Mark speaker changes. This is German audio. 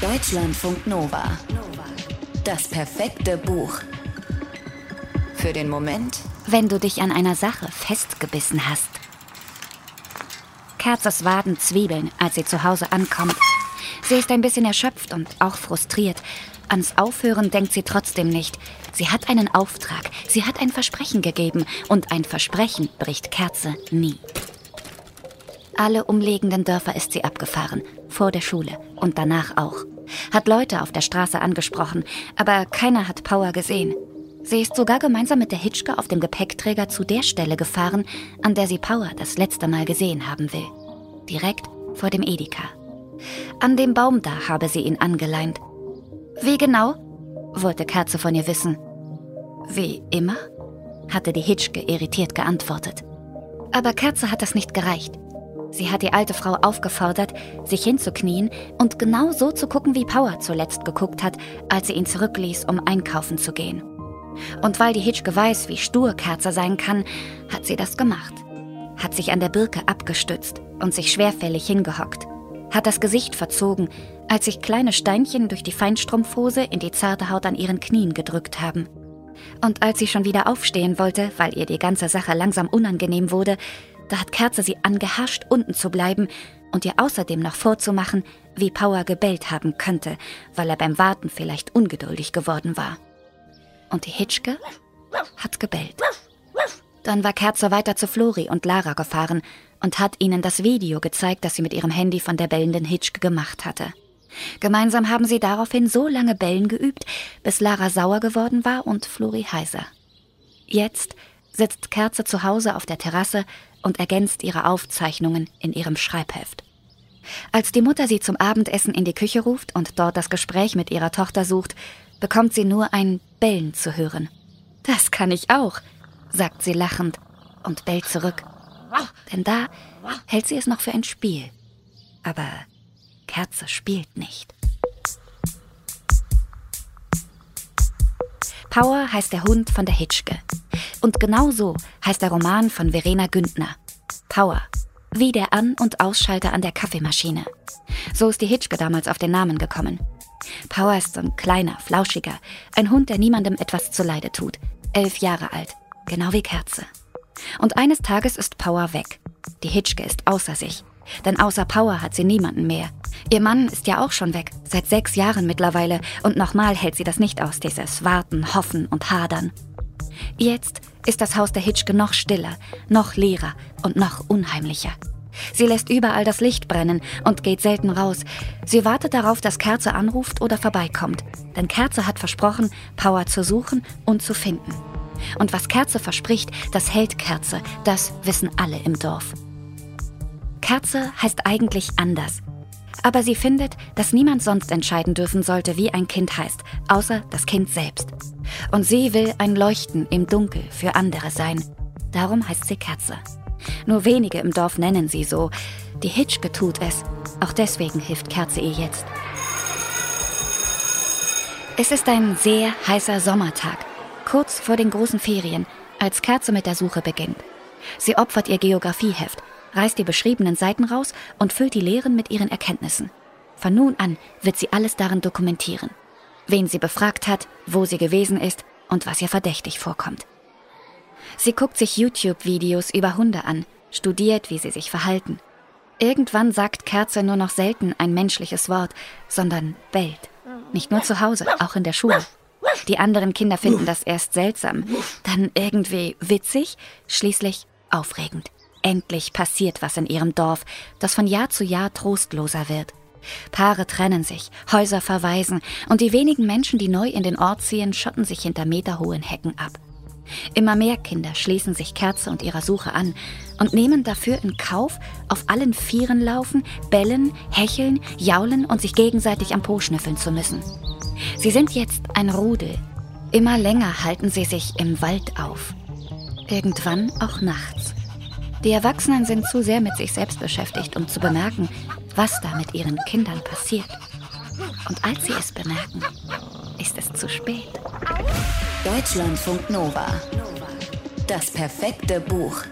Speaker 1: Deutschlandfunk Nova. Das perfekte Buch. Für den Moment,
Speaker 2: wenn du dich an einer Sache festgebissen hast. Kerzes Waden zwiebeln, als sie zu Hause ankommt. Sie ist ein bisschen erschöpft und auch frustriert. Ans Aufhören denkt sie trotzdem nicht. Sie hat einen Auftrag, sie hat ein Versprechen gegeben und ein Versprechen bricht Kerze nie. Alle umliegenden Dörfer ist sie abgefahren, vor der Schule und danach auch. Hat Leute auf der Straße angesprochen, aber keiner hat Power gesehen. Sie ist sogar gemeinsam mit der Hitschke auf dem Gepäckträger zu der Stelle gefahren, an der sie Power das letzte Mal gesehen haben will. Direkt vor dem Edeka. An dem Baum da habe sie ihn angeleint. Wie genau? wollte Kerze von ihr wissen. Wie immer? hatte die Hitschke irritiert geantwortet. Aber Kerze hat das nicht gereicht. Sie hat die alte Frau aufgefordert, sich hinzuknien und genau so zu gucken, wie Power zuletzt geguckt hat, als sie ihn zurückließ, um einkaufen zu gehen. Und weil die Hitschke weiß, wie stur Kerze sein kann, hat sie das gemacht. Hat sich an der Birke abgestützt und sich schwerfällig hingehockt. Hat das Gesicht verzogen, als sich kleine Steinchen durch die Feinstrumpfhose in die zarte Haut an ihren Knien gedrückt haben. Und als sie schon wieder aufstehen wollte, weil ihr die ganze Sache langsam unangenehm wurde, da hat Kerze sie angehascht, unten zu bleiben und ihr außerdem noch vorzumachen, wie Power gebellt haben könnte, weil er beim Warten vielleicht ungeduldig geworden war. Und die Hitschke hat gebellt. Dann war Kerze weiter zu Flori und Lara gefahren und hat ihnen das Video gezeigt, das sie mit ihrem Handy von der bellenden Hitschke gemacht hatte. Gemeinsam haben sie daraufhin so lange Bellen geübt, bis Lara sauer geworden war und Flori heiser. Jetzt sitzt Kerze zu Hause auf der Terrasse und ergänzt ihre Aufzeichnungen in ihrem Schreibheft. Als die Mutter sie zum Abendessen in die Küche ruft und dort das Gespräch mit ihrer Tochter sucht, bekommt sie nur ein Bellen zu hören. Das kann ich auch, sagt sie lachend und bellt zurück. Denn da hält sie es noch für ein Spiel. Aber Kerze spielt nicht. Power heißt der Hund von der Hitschke. Und genau so heißt der Roman von Verena Güntner. Power. Wie der An- und Ausschalter an der Kaffeemaschine. So ist die Hitschke damals auf den Namen gekommen. Power ist so ein kleiner, flauschiger, ein Hund, der niemandem etwas zuleide tut. Elf Jahre alt, genau wie Kerze. Und eines Tages ist Power weg. Die Hitschke ist außer sich. Denn außer Power hat sie niemanden mehr. Ihr Mann ist ja auch schon weg, seit sechs Jahren mittlerweile, und nochmal hält sie das nicht aus, dieses Warten, Hoffen und Hadern. Jetzt ist das Haus der Hitschke noch stiller, noch leerer und noch unheimlicher. Sie lässt überall das Licht brennen und geht selten raus. Sie wartet darauf, dass Kerze anruft oder vorbeikommt. Denn Kerze hat versprochen, Power zu suchen und zu finden. Und was Kerze verspricht, das hält Kerze. Das wissen alle im Dorf. Kerze heißt eigentlich anders. Aber sie findet, dass niemand sonst entscheiden dürfen sollte, wie ein Kind heißt, außer das Kind selbst. Und sie will ein Leuchten im Dunkel für andere sein. Darum heißt sie Kerze. Nur wenige im Dorf nennen sie so. Die Hitschke tut es. Auch deswegen hilft Kerze ihr jetzt. Es ist ein sehr heißer Sommertag, kurz vor den großen Ferien, als Kerze mit der Suche beginnt. Sie opfert ihr Geografieheft reißt die beschriebenen Seiten raus und füllt die Lehren mit ihren Erkenntnissen. Von nun an wird sie alles darin dokumentieren. Wen sie befragt hat, wo sie gewesen ist und was ihr verdächtig vorkommt. Sie guckt sich YouTube-Videos über Hunde an, studiert, wie sie sich verhalten. Irgendwann sagt Kerze nur noch selten ein menschliches Wort, sondern bellt. Nicht nur zu Hause, auch in der Schule. Die anderen Kinder finden das erst seltsam, dann irgendwie witzig, schließlich aufregend. Endlich passiert was in ihrem Dorf, das von Jahr zu Jahr trostloser wird. Paare trennen sich, Häuser verweisen und die wenigen Menschen, die neu in den Ort ziehen, schotten sich hinter meterhohen Hecken ab. Immer mehr Kinder schließen sich Kerze und ihrer Suche an und nehmen dafür in Kauf, auf allen Vieren laufen, bellen, hecheln, jaulen und sich gegenseitig am Po schnüffeln zu müssen. Sie sind jetzt ein Rudel. Immer länger halten sie sich im Wald auf. Irgendwann auch nachts. Die Erwachsenen sind zu sehr mit sich selbst beschäftigt, um zu bemerken, was da mit ihren Kindern passiert. Und als sie es bemerken, ist es zu spät.
Speaker 1: Deutschlandfunk Nova. Das perfekte Buch.